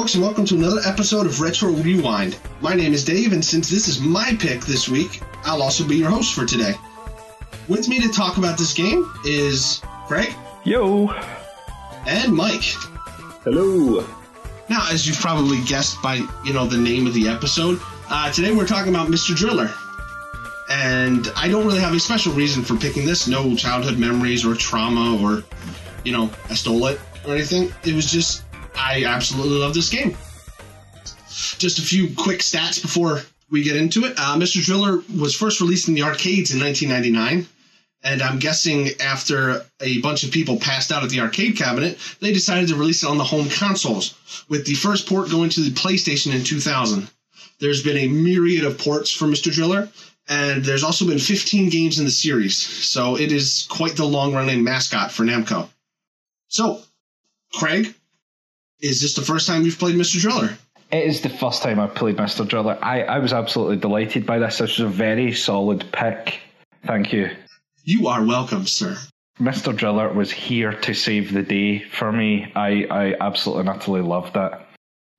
folks, and welcome to another episode of Retro Rewind. My name is Dave, and since this is my pick this week, I'll also be your host for today. With me to talk about this game is Craig Yo. and Mike. Hello. Now, as you've probably guessed by you know the name of the episode, uh, today we're talking about Mr. Driller. And I don't really have a special reason for picking this. No childhood memories or trauma or, you know, I stole it or anything. It was just I absolutely love this game. Just a few quick stats before we get into it. Uh, Mr. Driller was first released in the arcades in 1999. And I'm guessing after a bunch of people passed out at the arcade cabinet, they decided to release it on the home consoles, with the first port going to the PlayStation in 2000. There's been a myriad of ports for Mr. Driller, and there's also been 15 games in the series, so it is quite the long running mascot for Namco. So, Craig, is this the first time you've played Mr. Driller? It is the first time I've played Mr. Driller. I, I was absolutely delighted by this. This was a very solid pick. Thank you. You are welcome, sir. Mr. Driller was here to save the day for me. I, I absolutely and utterly loved it.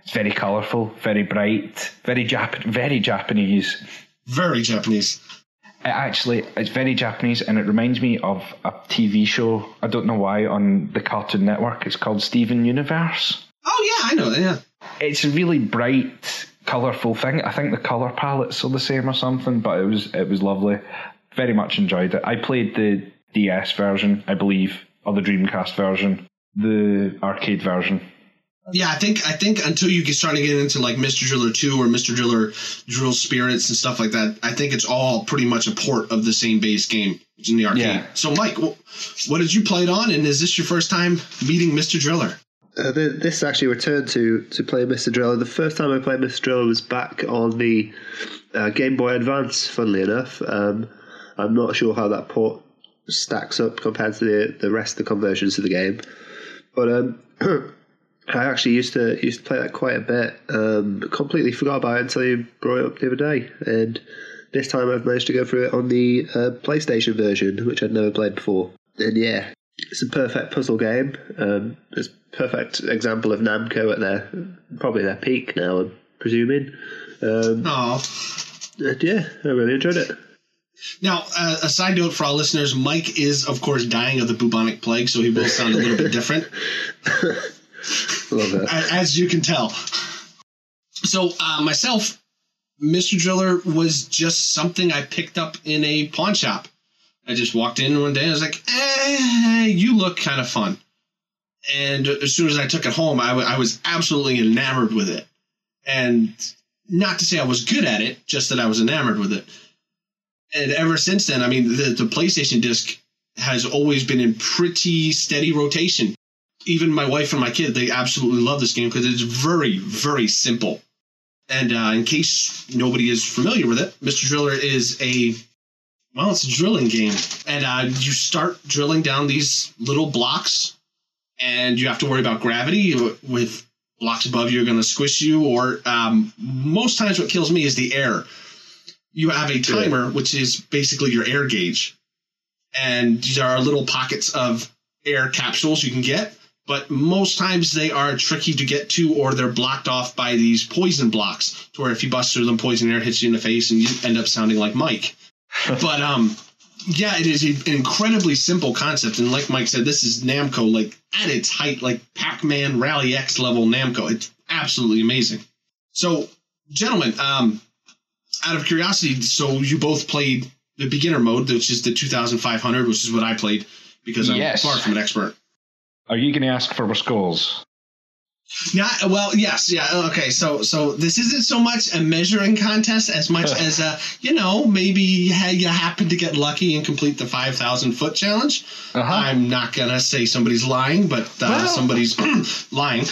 It's very colourful, very bright, very Jap- very Japanese. Very Japanese. It actually, it's very Japanese, and it reminds me of a TV show. I don't know why on the Cartoon Network. It's called Steven Universe. Oh yeah, I know. Yeah. It's a really bright, colourful thing. I think the colour palettes are the same or something, but it was it was lovely. Very much enjoyed it. I played the DS version, I believe, or the Dreamcast version, the arcade version. Yeah, I think I think until you get starting to get into like Mr. Driller 2 or Mr. Driller Drill Spirits and stuff like that, I think it's all pretty much a port of the same base game in the arcade. Yeah. So, Mike, what did you play it on, and is this your first time meeting Mr. Driller? Uh, th- this actually returned to to play Mr. Driller. The first time I played Mr. Driller was back on the uh, Game Boy Advance. Funnily enough, um, I'm not sure how that port stacks up compared to the the rest of the conversions of the game, but um, I actually used to used to play that quite a bit. Um, completely forgot about it until you brought it up the other day, and this time I've managed to go through it on the uh, PlayStation version, which I'd never played before. And yeah, it's a perfect puzzle game. Um, it's a perfect example of Namco at their probably their peak now. I'm presuming. Um, Oh. yeah, I really enjoyed it. Now, uh, a side note for our listeners: Mike is, of course, dying of the bubonic plague, so he will sound a little bit different. Love it. as you can tell. So uh, myself, Mr. Driller was just something I picked up in a pawn shop. I just walked in one day. And I was like, "Eh, you look kind of fun." And as soon as I took it home, I, w- I was absolutely enamored with it. And not to say I was good at it, just that I was enamored with it. And ever since then, I mean, the, the PlayStation disc has always been in pretty steady rotation even my wife and my kid they absolutely love this game because it's very very simple and uh, in case nobody is familiar with it mr driller is a well it's a drilling game and uh, you start drilling down these little blocks and you have to worry about gravity. With blocks above you are going to squish you or um, most times what kills me is the air. You have a timer which is basically your air gauge and there are little pockets of air capsules you can get but most times they are tricky to get to or they're blocked off by these poison blocks to where if you bust through them poison air hits you in the face and you end up sounding like mike but um yeah it is an incredibly simple concept and like mike said this is namco like at its height like pac-man rally x level namco it's absolutely amazing so gentlemen um out of curiosity so you both played the beginner mode which is the 2500 which is what i played because i'm Yes. far from an expert Are you going to ask for our scores? Yeah, well, yes, yeah, okay. So, so this isn't so much a measuring contest as much as a, you know, maybe you you happen to get lucky and complete the five thousand foot challenge. Uh-huh. I'm not gonna say somebody's lying, but uh, Well. somebody's lying.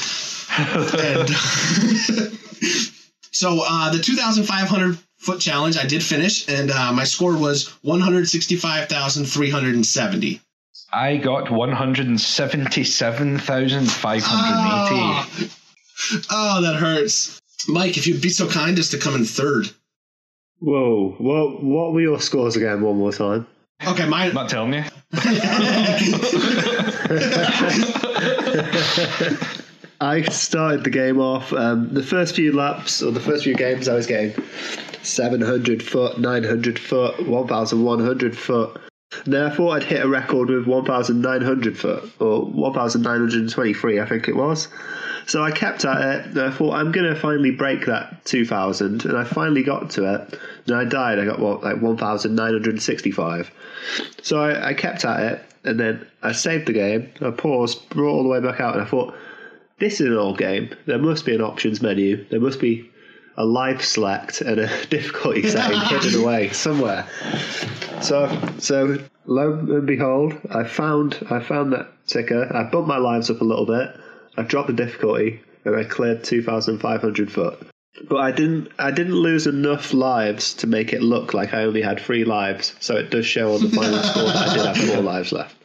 And so, uh, the two thousand five hundred foot challenge, I did finish, and uh, my score was one hundred sixty five thousand three hundred and seventy. I got 177,580. Oh, that hurts. Mike, if you'd be so kind as to come in third. Whoa! What what were your scores again? One more time. Okay, mine. Not telling you. I started the game off. Um, the first few laps or the first few games, I was getting 700 foot, 900 foot, 1,100 foot. Then I thought I'd hit a record with 1,900 foot or 1,923, I think it was. So I kept at it, I thought I'm going to finally break that 2,000, and I finally got to it. And I died. I got what like 1,965. So I, I kept at it, and then I saved the game. I paused, brought all the way back out, and I thought, this is an old game. There must be an options menu. There must be a live select and a difficulty setting hidden away somewhere. So, so lo and behold, I found I found that ticker. I bumped my lives up a little bit. I dropped the difficulty and I cleared two thousand five hundred foot. But I didn't I didn't lose enough lives to make it look like I only had three lives. So it does show on the final score that I did have four lives left.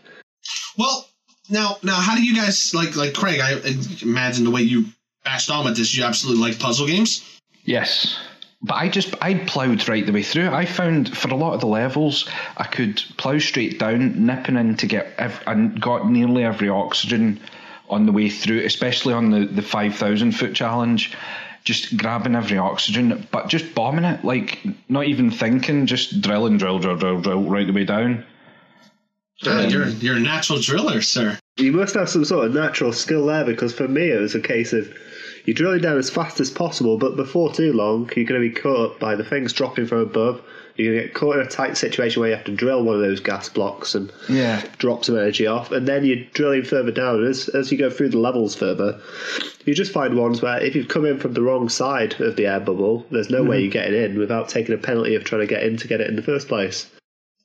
Well, now, now, how do you guys like, like Craig? I imagine the way you bashed on with this, you absolutely like puzzle games. Yes. But I just I ploughed right the way through. I found for a lot of the levels I could plough straight down, nipping in to get ev- and got nearly every oxygen on the way through, especially on the the five thousand foot challenge. Just grabbing every oxygen, but just bombing it, like not even thinking, just drilling, drill, drill, drill, drill, right the way down. Ah, you're you're a natural driller, sir. You must have some sort of natural skill there because for me it was a case of you're drilling down as fast as possible, but before too long you're going to be caught up by the things dropping from above. You're going to get caught in a tight situation where you have to drill one of those gas blocks and Yeah. drop some energy off, and then you're drilling further down. And as, as you go through the levels further, you just find ones where if you've come in from the wrong side of the air bubble, there's no mm-hmm. way you're getting in without taking a penalty of trying to get in to get it in the first place.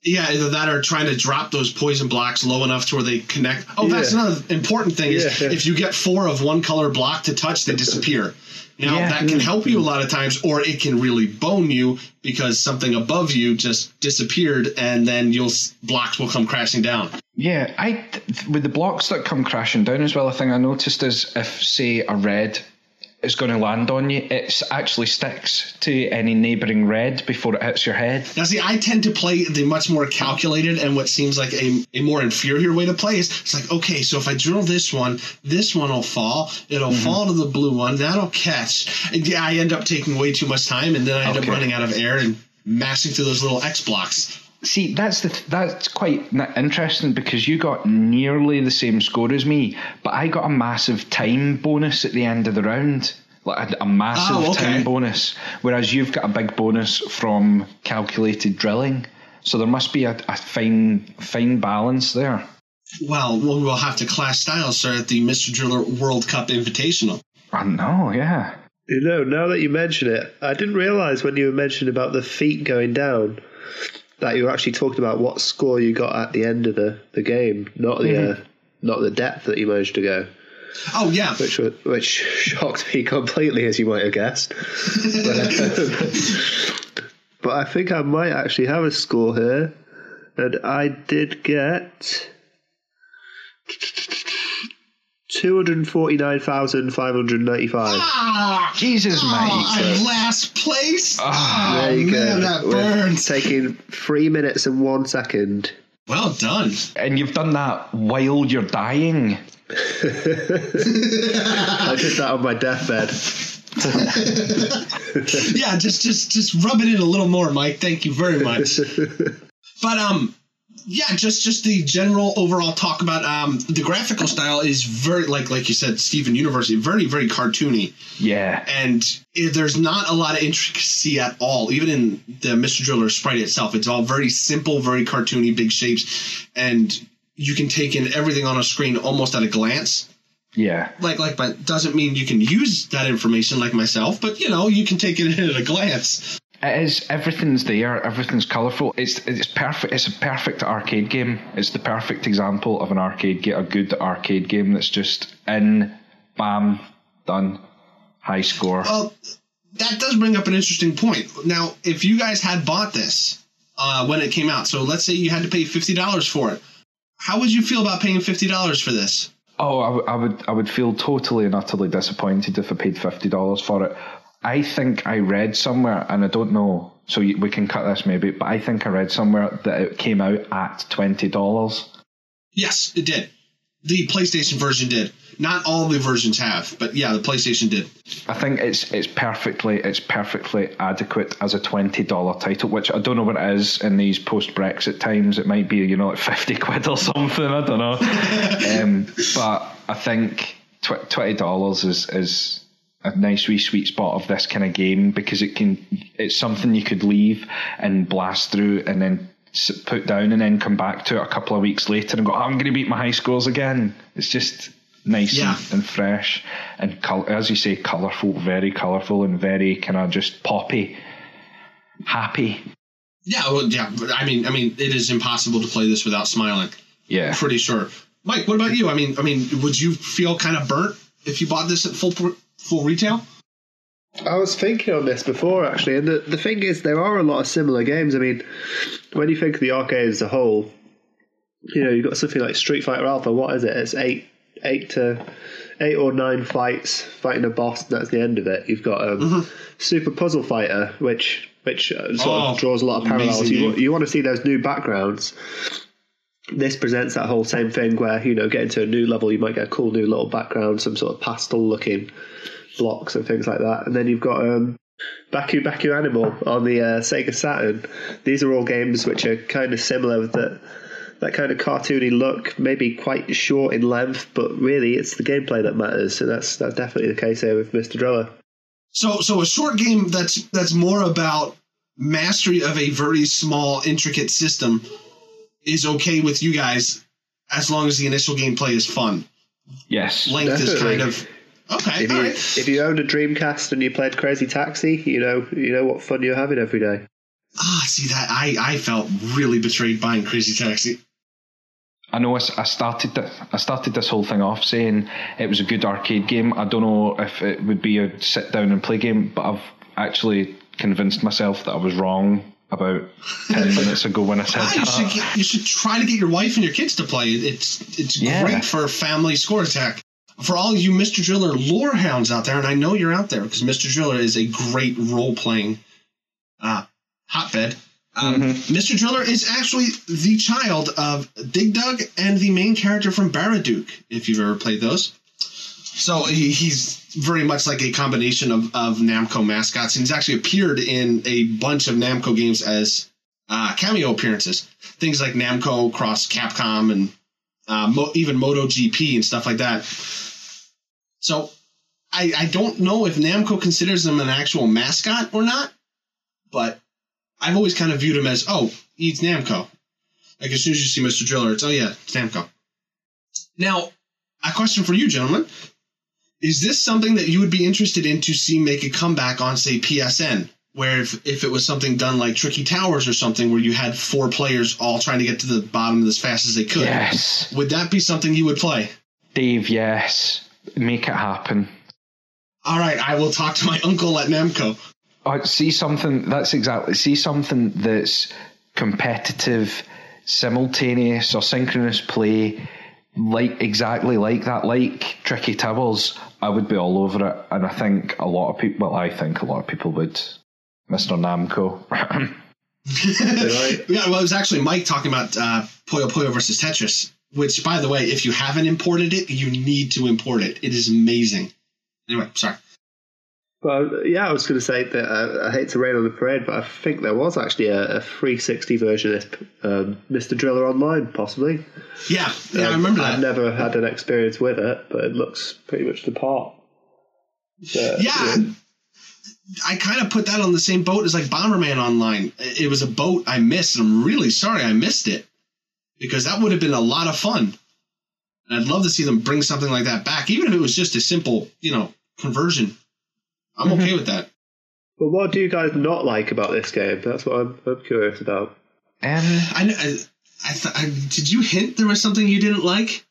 Yeah, either that or trying to drop those poison blocks low enough to where they connect. Oh, that's Yeah. another important thing is Yeah, yeah. if you get four of one color block to touch, they disappear. Now that can help you a lot of times, or it can really bone you because something above you just disappeared, and then you'll blocks will come crashing down. Yeah, I with the blocks that come crashing down as well. A thing I noticed is if say a red is going to land on you, it actually sticks to any neighbouring red before it hits your head. Now, see, I tend to play the much more calculated and what seems like a, a more inferior way to play is it's like, okay, so if I drill this one, this one will fall. It'll mm-hmm. fall to the blue one. That'll catch. And yeah, I end up taking way too much time, and then I end up running out of air and mashing through those little X blocks. See, that's the that's quite n- interesting because you got nearly the same score as me, but I got a massive time bonus at the end of the round, like a, a massive Oh, okay. time bonus, whereas you've got a big bonus from calculated drilling. So there must be a, a fine fine balance there. Well, we'll we'll have to clash styles, sir, at the Mr. Driller World Cup Invitational. I know, yeah. You know, now that you mention it, I didn't realise when you were mentioning about the feet going down that you were actually talking about what score you got at the end of the, the game, not the uh, not the depth that you managed to go, Oh yeah, which which shocked me completely, as you might have guessed. but, um, but I think I might actually have a score here, and I did get. Two hundred forty-nine thousand five hundred ninety-five. ah, Jesus, oh, mate. I'm last place. Ah, oh There you man, go. that We're burns. Taking three minutes and one second. Well done. And you've done that while you're dying. I did that on my deathbed. yeah, just just just rub it in a little more, Mike. Thank you very much. but um, yeah, just just the general overall talk about um the graphical style is very like like you said, Steven University, very very cartoony, Yeah. and it, there's not a lot of intricacy at all. Even in the Mr. Driller sprite itself, it's all very simple, very cartoony, big shapes, and you can take in everything on a screen almost at a glance Yeah. like like but doesn't mean you can use that information like myself but you know you can take it in at a glance It is. Everything's there. Everything's colourful. It's it's perfect. It's a perfect arcade game. It's the perfect example of an arcade game, a good arcade game that's just in, bam, done, high score. well that does bring up an interesting point now if you guys had bought this uh, when it came out so let's say you had to pay $50 for it how would you feel about paying $50 for this Oh, I, w- I would I would feel totally and utterly disappointed if I paid fifty dollars for it. I think I read somewhere, and I don't know, so we can cut this maybe, but I think I read somewhere that it came out at twenty dollars. yes it did the playstation version did Not all the versions have, but yeah, the PlayStation did. I think it's it's perfectly it's perfectly adequate as a twenty dollar title, which I don't know what it is in these post Brexit times. It might be you know like fifty quid or something. I don't know, um, but I think twenty dollars is is a nice wee sweet spot of this kind of game because it can it's something you could leave and blast through and then put down and then come back to it a couple of weeks later and go, I'm going to beat my high scores again. It's just nice Yeah. and, and fresh and col- as you say, colourful, very colourful and very kind of just poppy, happy. Yeah, well, yeah. I mean, I mean, it is impossible to play this without smiling. Yeah. Pretty sure. Mike, what about you? I mean, I mean, would you feel kind of burnt if you bought this at full pr- full retail? I was thinking on this before actually, and the, the thing is, there are a lot of similar games. I mean, when you think of the arcade as a whole, you know, you've got something like Street Fighter Alpha. What is it? It's eight, eight to eight or nine fights fighting a boss. And that's the end of it. You've got um, Super Puzzle Fighter, which which uh, sort Oh, of draws a lot of parallels. You, you want to see those new backgrounds. This presents that whole same thing where you know, getting to a new level, you might get a cool new little background, some sort of pastel looking blocks and things like that. And then you've got um, Baku Baku Animal on the uh, Sega Saturn. These are all games which are kind of similar with that that kind of cartoony look, maybe quite short in length, but really it's the gameplay that matters. So that's that's definitely the case here with Mr. Driller. So, so a short game that's that's more about mastery of a very small, intricate system is okay with you guys as long as the initial gameplay is fun. Yes. Length is kind of okay. If you right. if you owned a Dreamcast and you played Crazy Taxi, you know you know what fun you're having every day. Ah, see that I I felt really betrayed buying Crazy Taxi. I know I started th- I started this whole thing off saying it was a good arcade game. I don't know if it would be a sit down and play game, but I've actually convinced myself that I was wrong about ten minutes ago when I said Ah, you that. should get, you should try to get your wife and your kids to play. It's it's Yeah. great for family score attack. For all you Mr. Driller lore hounds out there, and I know you're out there because Mr. Driller is a great role playing uh, hotbed. Um, Mr. Driller is actually the child of Dig Dug and the main character from Baraduke, if you've ever played those. So he, he's very much like a combination of, of Namco mascots. And he's actually appeared in a bunch of Namco games as uh, cameo appearances. Things like Namco Cross Capcom and uh, Mo- even MotoGP and stuff like that. So I, I don't know if Namco considers him an actual mascot or not, but I've always kind of viewed him as, oh, he's Namco. Like as soon as you see Mr. Driller, it's, oh yeah, it's Namco. Now, a question for you, gentlemen. Is this something that you would be interested in to see make a comeback on, say, PSN? Where if, if it was something done like Tricky Towers or something where you had four players all trying to get to the bottom as fast as they could, Yes, would that be something you would play? Dave. Yes, make it happen. All right, I will talk to my uncle at Namco. Oh, see something that's exactly see something that's competitive, simultaneous or synchronous play, like exactly like that, like Tricky Towers. I would be all over it, and I think a lot of people. Well, I think a lot of people would. Mr. Namco. Yeah, well, it was actually Mike talking about uh, Puyo Puyo versus Tetris, which, by the way, if you haven't imported it, you need to import it. It is amazing. Anyway, sorry. Well, yeah, I was going to say that uh, I hate to rain on the parade, but I think there was actually a, a 360 version of um, Mr. Driller Online, possibly. Yeah, yeah, I Um, remember I've never had an experience with it, but it looks pretty much the part. So, Yeah, I kind of put that on the same boat as like Bomberman Online. It it was a boat I missed, and I'm really sorry I missed it because that would have been a lot of fun. And I'd love to see them bring something like that back, even if it was just a simple, you know, conversion. I'm okay with that. But what do you guys not like about this game? That's what I'm, I'm curious about. um, I, I, I, th- I did you hint there was something you didn't like?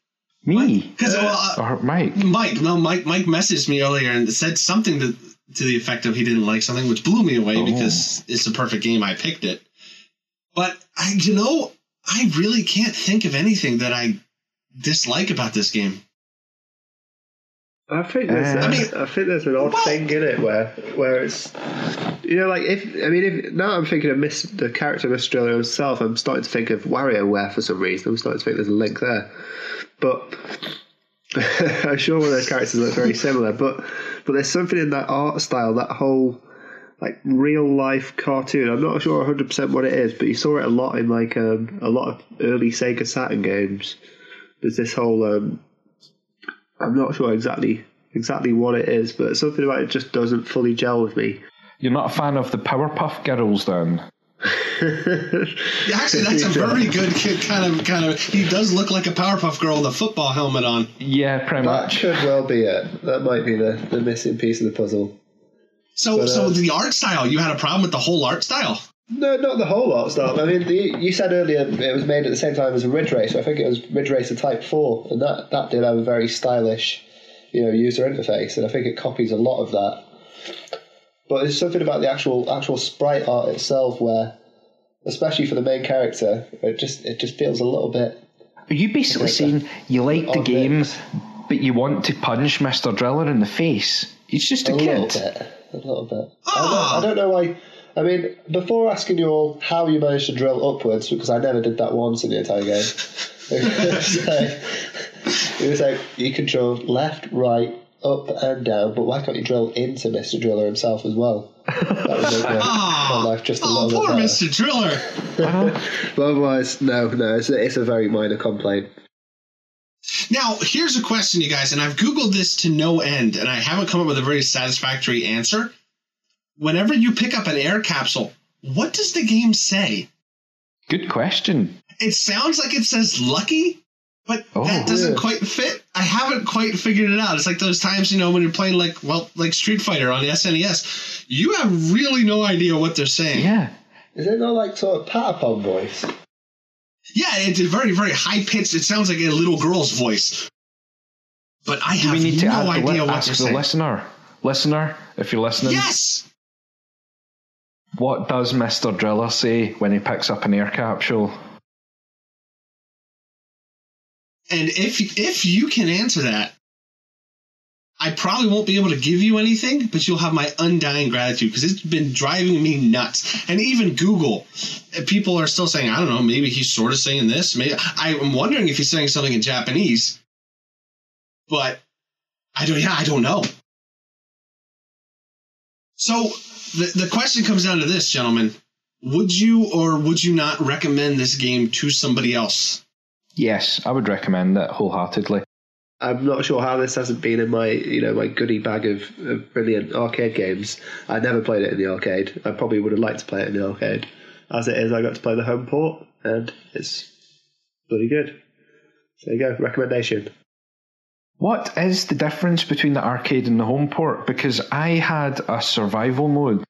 me Because well, uh, Mike. Mike, no, Mike, Mike messaged me earlier and said something to to the effect of he didn't like something, which blew me away Oh. because it's a perfect game. I picked it, but I, you know, I really can't think of anything that I dislike about this game. I think there's, Uh, I, I think there's an odd thing in it where where it's you know like if I mean if now I'm thinking of Miss the character of Mr. Driller himself, I'm starting to think of WarioWare for some reason. I'm starting to think there's a link there, but I'm sure one of those characters look very similar, but but there's something in that art style, that whole like real life cartoon. I'm not sure 100 percent what it is, but you saw it a lot in like um, a lot of early Sega Saturn games. There's this whole um, I'm not sure exactly exactly what it is, but something about it just doesn't fully gel with me. You're not a fan of the Powerpuff Girls, then? Yeah, actually, that's a very good kid kind of kind of. He does look like a Powerpuff Girl with a football helmet on. Yeah, pretty That much. could well be it. That might be the, the missing piece of the puzzle. So, But, so uh, the art style. You had a problem with the whole art style. No, not the whole art style. I mean, the, you said earlier it was made at the same time as a Ridge Racer. I think it was Ridge Racer Type Four, and that that did have a very stylish, you know, user interface, and I think it copies a lot of that. But there's something about the actual actual sprite art itself where, especially for the main character, it just it just feels a little bit. Are you basically Like saying you like the odd game, mix. but you want to punch Mr. Driller in the face? He's just a, A little bit, a little bit. Ah. I, don't, I don't know why. I mean, before asking you all how you managed to drill upwards, because I never did that once in the entire game. it was like, it was like you can drill left, right, up, and down, but why can't you drill into Mr. Driller himself as well? That would make my, Ah, my life just a oh, little poor bit. Mr. Driller. But otherwise, no, no, it's a, it's a very minor complaint. Now, here's a question, you guys, and I've Googled this to no end, and I haven't come up with a very satisfactory answer. Whenever you pick up an air capsule, what does the game say? Good question. It sounds like it says lucky, but Oh, that doesn't yeah. quite fit. I haven't quite figured it out. It's like those times, you know, when you're playing like, well, like Street Fighter on the SNES, you have really no idea what they're saying. Yeah. Is it not like sort of Patapon voice? Yeah, it's a very, very high pitched. It sounds like a little girl's voice. But I Do have we need to no add the idea li- what ask they're the saying. listener? Listener, if you're listening, Yes! What does Mr. Driller say when he picks up an air capsule? And if if you can answer that, I probably won't be able to give you anything, but you'll have my undying gratitude because it's been driving me nuts. And even Google, uh, people are still saying, I don't know, maybe he's sort of saying this. Maybe I'm wondering if he's saying something in Japanese, but I don't. Yeah, I don't know. So the the question comes down to this, gentlemen: Would you or would you not recommend this game to somebody else? Yes, I would recommend it wholeheartedly. I'm not sure how this hasn't been in my, you know, my goodie bag of, of brilliant arcade games. I never played it in the arcade. I probably would have liked to play it in the arcade. As it is, I got to play the home port, and it's bloody good. There you go, recommendation. What is the difference between the arcade and the home port? Because I had a survival mode.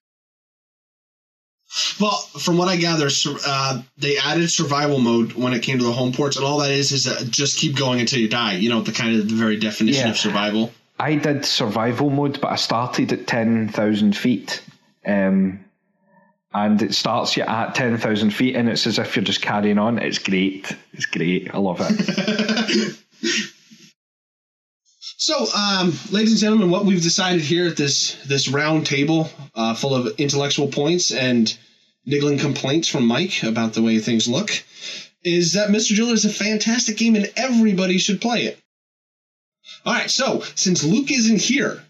Well, from what I gather, uh, they added survival mode when it came to the home ports, and all that is is uh, just keep going until you die. You know, the kind of the very definition Yeah. of survival. I did survival mode, but I started at 10,000 feet. Um, and it starts you at 10,000 feet, and it's as if you're just carrying on. It's great. It's great. I love it. So, um, ladies and gentlemen, what we've decided here at this this round table, uh, full of intellectual points and niggling complaints from Mike about the way things look, is that Mr. Driller is a fantastic game and everybody should play it. All right, so since Luke isn't here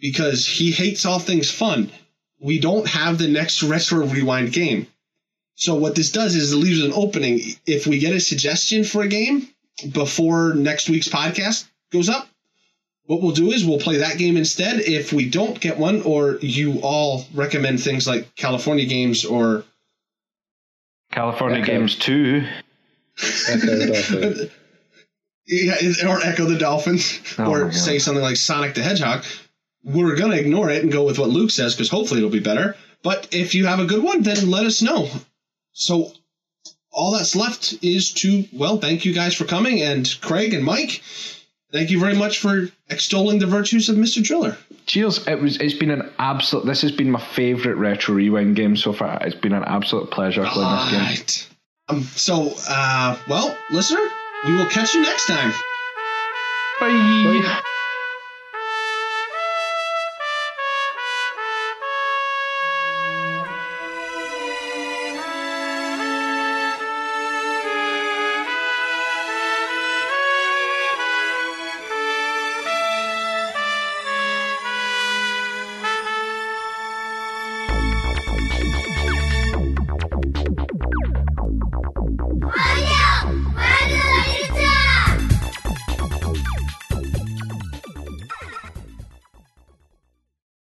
because he hates all things fun, we don't have the next retro rewind game. So what this does is it leaves an opening. If we get a suggestion for a game before next week's podcast goes up, what we'll do is we'll play that game instead. If we don't get one, or you all recommend things like California games or California Okay. Games 2. Ecco yeah, or Ecco the Dolphins, Oh or say something like Sonic the Hedgehog, we're gonna ignore it and go with what Luke says because hopefully it'll be better. But if you have a good one, then let us know. So all that's left is to well, thank you guys for coming, and Craig and Mike, thank you very much for extolling the virtues of Mr. Driller. Cheers. It was. It's been an absolute. This has been my favourite retro rewind game so far. It's been an absolute pleasure playing this game. Right. Um, so, uh, well, listener, we will catch you next time. Bye. Bye.